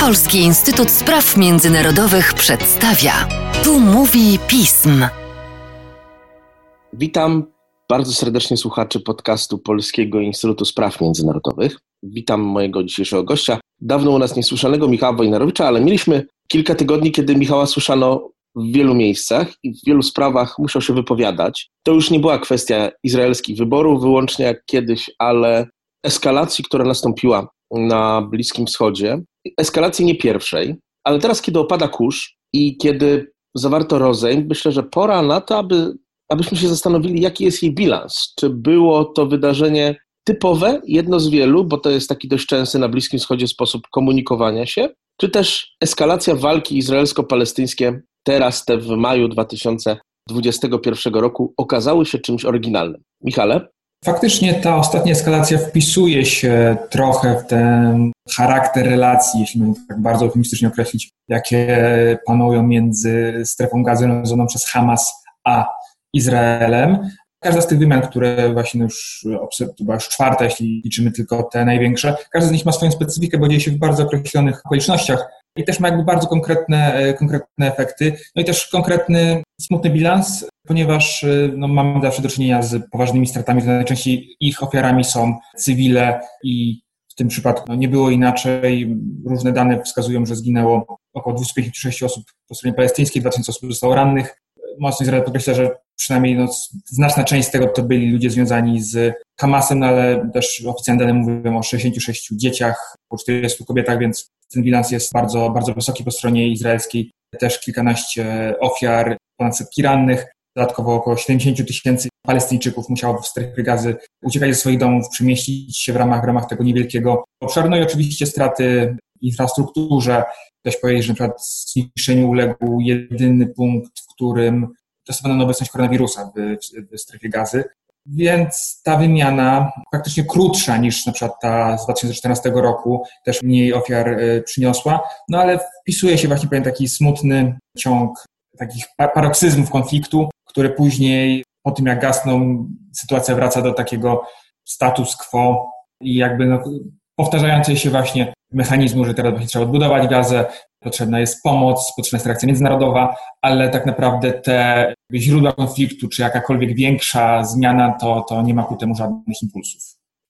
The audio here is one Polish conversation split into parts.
Polski Instytut Spraw Międzynarodowych przedstawia. Tu mówi pism. Witam bardzo serdecznie słuchaczy podcastu Polskiego Instytutu Spraw Międzynarodowych. Witam mojego dzisiejszego gościa, dawno u nas niesłyszanego Michała Wojnarowicza, ale mieliśmy kilka tygodni, kiedy Michała słyszano w wielu miejscach i w wielu sprawach musiał się wypowiadać. To już nie była kwestia izraelskich wyborów wyłącznie jak kiedyś, ale eskalacji, która nastąpiła na Bliskim Wschodzie. Eskalacji nie pierwszej, ale teraz, kiedy opada kurz i kiedy zawarto rozejm, myślę, że pora na to, aby, abyśmy się zastanowili, jaki jest jej bilans. Czy było to wydarzenie typowe, jedno z wielu, bo to jest taki dość częsty na Bliskim Wschodzie sposób komunikowania się, czy też eskalacja walki izraelsko-palestyńskie teraz, te w maju 2021 roku, okazały się czymś oryginalnym. Michale? Faktycznie ta ostatnia eskalacja wpisuje się trochę w ten charakter relacji, jeśli można tak bardzo optymistycznie określić, jakie panują między strefą gazy rządzoną przez Hamas a Izraelem. Każda z tych wymian, które właśnie już, to już czwarta, jeśli liczymy tylko te największe, każda z nich ma swoją specyfikę, bo dzieje się w bardzo określonych okolicznościach i też ma jakby bardzo konkretne, e, konkretne efekty, no i też konkretny, smutny bilans, ponieważ e, no, mamy zawsze do czynienia z poważnymi stratami, najczęściej ich ofiarami są cywile i w tym przypadku no, nie było inaczej. Różne dane wskazują, że zginęło około 256 osób po stronie palestyńskiej, 2000 osób zostało rannych. Mocno Izrael podkreśla, że przynajmniej no, znaczna część z tego to byli ludzie związani z Hamasem, no, ale też oficjalne dane mówią o 66 dzieciach, o 40 kobietach, więc ten bilans jest bardzo, bardzo wysoki po stronie izraelskiej. Też kilkanaście ofiar, ponad setki rannych. Dodatkowo około 70 tysięcy Palestyńczyków musiało w strefie gazy uciekać ze swoich domów, przemieścić się w ramach, w ramach tego niewielkiego obszaru. No i oczywiście straty w infrastrukturze. Ktoś powiedzieć, że na przykład zniszczeniu uległ jedyny punkt, w którym testowano obecność koronawirusa w, w strefie gazy. Więc ta wymiana praktycznie krótsza niż na przykład ta z 2014 roku, też mniej ofiar y, przyniosła, no ale wpisuje się właśnie pewien taki smutny ciąg takich paroksyzmów konfliktu, które później po tym jak gasną, sytuacja wraca do takiego status quo i jakby no, powtarzającej się właśnie mechanizmu, że teraz trzeba odbudować gazę, potrzebna jest pomoc, potrzebna jest reakcja międzynarodowa, ale tak naprawdę te źródła konfliktu, czy jakakolwiek większa zmiana, to, to nie ma ku temu żadnych impulsów.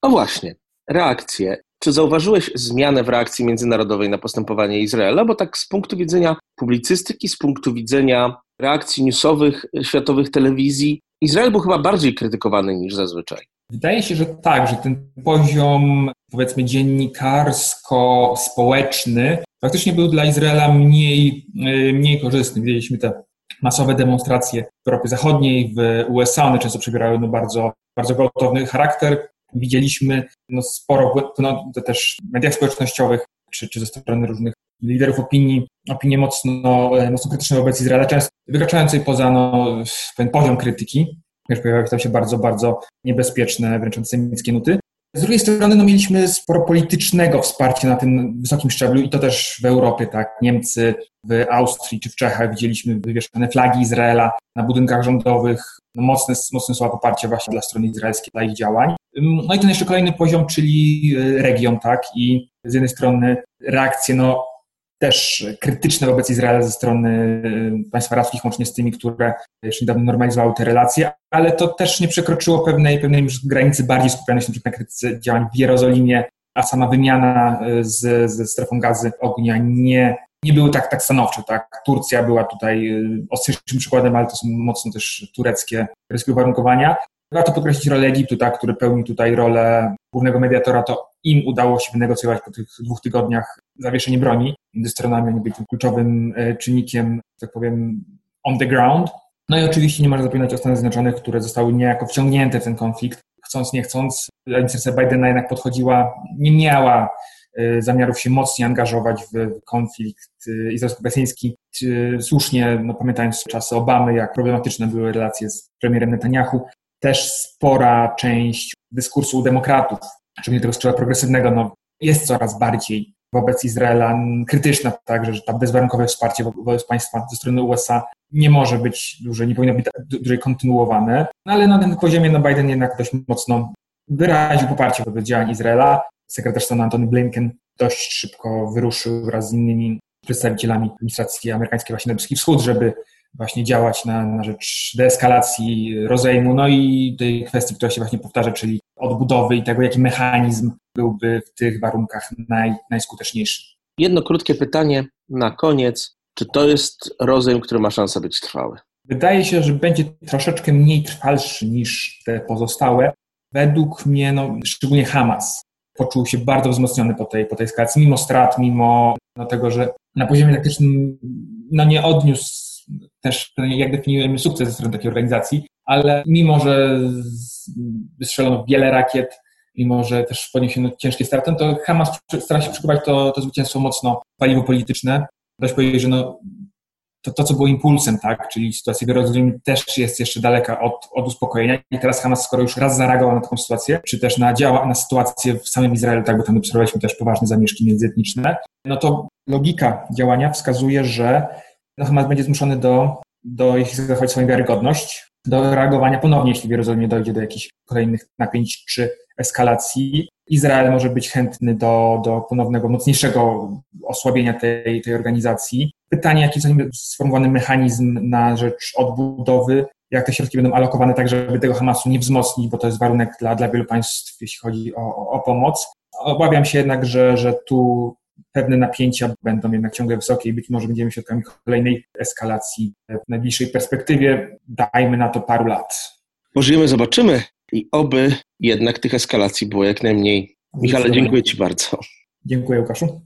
No właśnie, reakcje. Czy zauważyłeś zmianę w reakcji międzynarodowej na postępowanie Izraela? Bo tak z punktu widzenia publicystyki, z punktu widzenia reakcji newsowych światowych telewizji, Izrael był chyba bardziej krytykowany niż zazwyczaj. Wydaje się, że tak, że ten poziom, powiedzmy, dziennikarsko-społeczny faktycznie był dla Izraela mniej, y, mniej korzystny. Widzieliśmy te masowe demonstracje w Europie Zachodniej, w USA, one często przybierały no bardzo, bardzo gwałtowny charakter. Widzieliśmy no, sporo no, też w mediach społecznościowych, czy, czy ze strony różnych liderów opinii, opinie mocno, mocno krytyczne wobec Izraela, często wykraczającej poza no, ten poziom krytyki, ponieważ pojawiały się bardzo, bardzo niebezpieczne, wręcz antysemickie nuty. Z drugiej strony no, mieliśmy sporo politycznego wsparcia na tym wysokim szczeblu i to też w Europie, tak. Niemcy, w Austrii czy w Czechach widzieliśmy wywieszone flagi Izraela na budynkach rządowych, no, mocne, mocne słowa poparcia właśnie dla strony izraelskiej, dla ich działań. No i ten jeszcze kolejny poziom, czyli e, region, tak. I z jednej strony reakcje, no też krytyczne wobec Izraela ze strony y, państw arabskich, łącznie z tymi, które jeszcze niedawno normalizowały te relacje, ale to też nie przekroczyło pewnej, pewnej granicy bardziej skupianej się na krytyce działań w Jerozolimie, a sama wymiana y, z, ze strefą gazy ognia nie, nie były tak, tak stanowcze. Tak? Turcja była tutaj y, ostrzejszym przykładem, ale to są mocno też tureckie, tureckie uwarunkowania. Warto podkreślić rolę Egiptu, tak, który pełni tutaj rolę głównego mediatora. To im udało się wynegocjować po tych dwóch tygodniach zawieszenie broni stronami, oni byli kluczowym e, czynnikiem, tak powiem, on the ground. No i oczywiście nie można zapominać o Stanach Zjednoczonych, które zostały niejako wciągnięte w ten konflikt. Chcąc, nie chcąc, administracja Bidena jednak podchodziła, nie miała e, zamiarów się mocniej angażować w konflikt e, izraelsko-palestyński. Słusznie, no pamiętając czasy Obamy, jak problematyczne były relacje z premierem Netanyahu, też spora część dyskursu u demokratów, szczególnie tego skrzydła progresywnego, no, jest coraz bardziej wobec Izraela krytyczna, także, że tam bezwarunkowe wsparcie wobec państwa ze strony USA nie może być duże, nie powinno być tak dłużej kontynuowane. No, ale na tym poziomie no Biden jednak dość mocno wyraził poparcie wobec działań Izraela. Sekretarz stanu Antony Blinken dość szybko wyruszył wraz z innymi przedstawicielami administracji amerykańskiej właśnie na Bliski Wschód, żeby właśnie działać na, na rzecz deeskalacji, rozejmu, no i tej kwestii, która się właśnie powtarza, czyli odbudowy i tego, jaki mechanizm byłby w tych warunkach naj, najskuteczniejszy. Jedno krótkie pytanie na koniec. Czy to jest rozejm, który ma szansę być trwały? Wydaje się, że będzie troszeczkę mniej trwalszy niż te pozostałe. Według mnie, no, szczególnie Hamas poczuł się bardzo wzmocniony po tej, po tej eskalacji, mimo strat, mimo no, tego, że na poziomie taktycznym no, nie odniósł też, jak definiujemy sukces ze strony takiej organizacji, ale mimo, że wystrzelono wiele rakiet, mimo, że też poniesiono ciężkie straty, to Hamas stara się przekuwać to, to zwycięstwo mocno. Paliwo polityczne. Dość powiedzieć, że no, to, to, co było impulsem, tak, czyli sytuacja w Jerozolimie też jest jeszcze daleka od, od uspokojenia. I teraz Hamas, skoro już raz zareagował na taką sytuację, czy też na, działa, na sytuację w samym Izraelu, tak, bo tam obserwowaliśmy też poważne zamieszki międzyetniczne, no to logika działania wskazuje, że no, Hamas będzie zmuszony do, do jeśli zachować swoją wiarygodność, do reagowania ponownie, jeśli w Jerozolimie dojdzie do jakichś kolejnych napięć czy eskalacji. Izrael może być chętny do, do ponownego, mocniejszego osłabienia tej, tej organizacji. Pytanie, jaki jest sformułowany mechanizm na rzecz odbudowy, jak te środki będą alokowane tak, żeby tego Hamasu nie wzmocnić, bo to jest warunek dla, dla wielu państw, jeśli chodzi o, o, o pomoc. Obawiam się jednak, że, że tu pewne napięcia będą jednak ciągle wysokie i być może będziemy świadkami kolejnej eskalacji w najbliższej perspektywie, dajmy na to paru lat. Pożyjemy, zobaczymy i oby jednak tych eskalacji było jak najmniej. Michale, dziękuję Ci bardzo. Dziękuję, Łukaszu.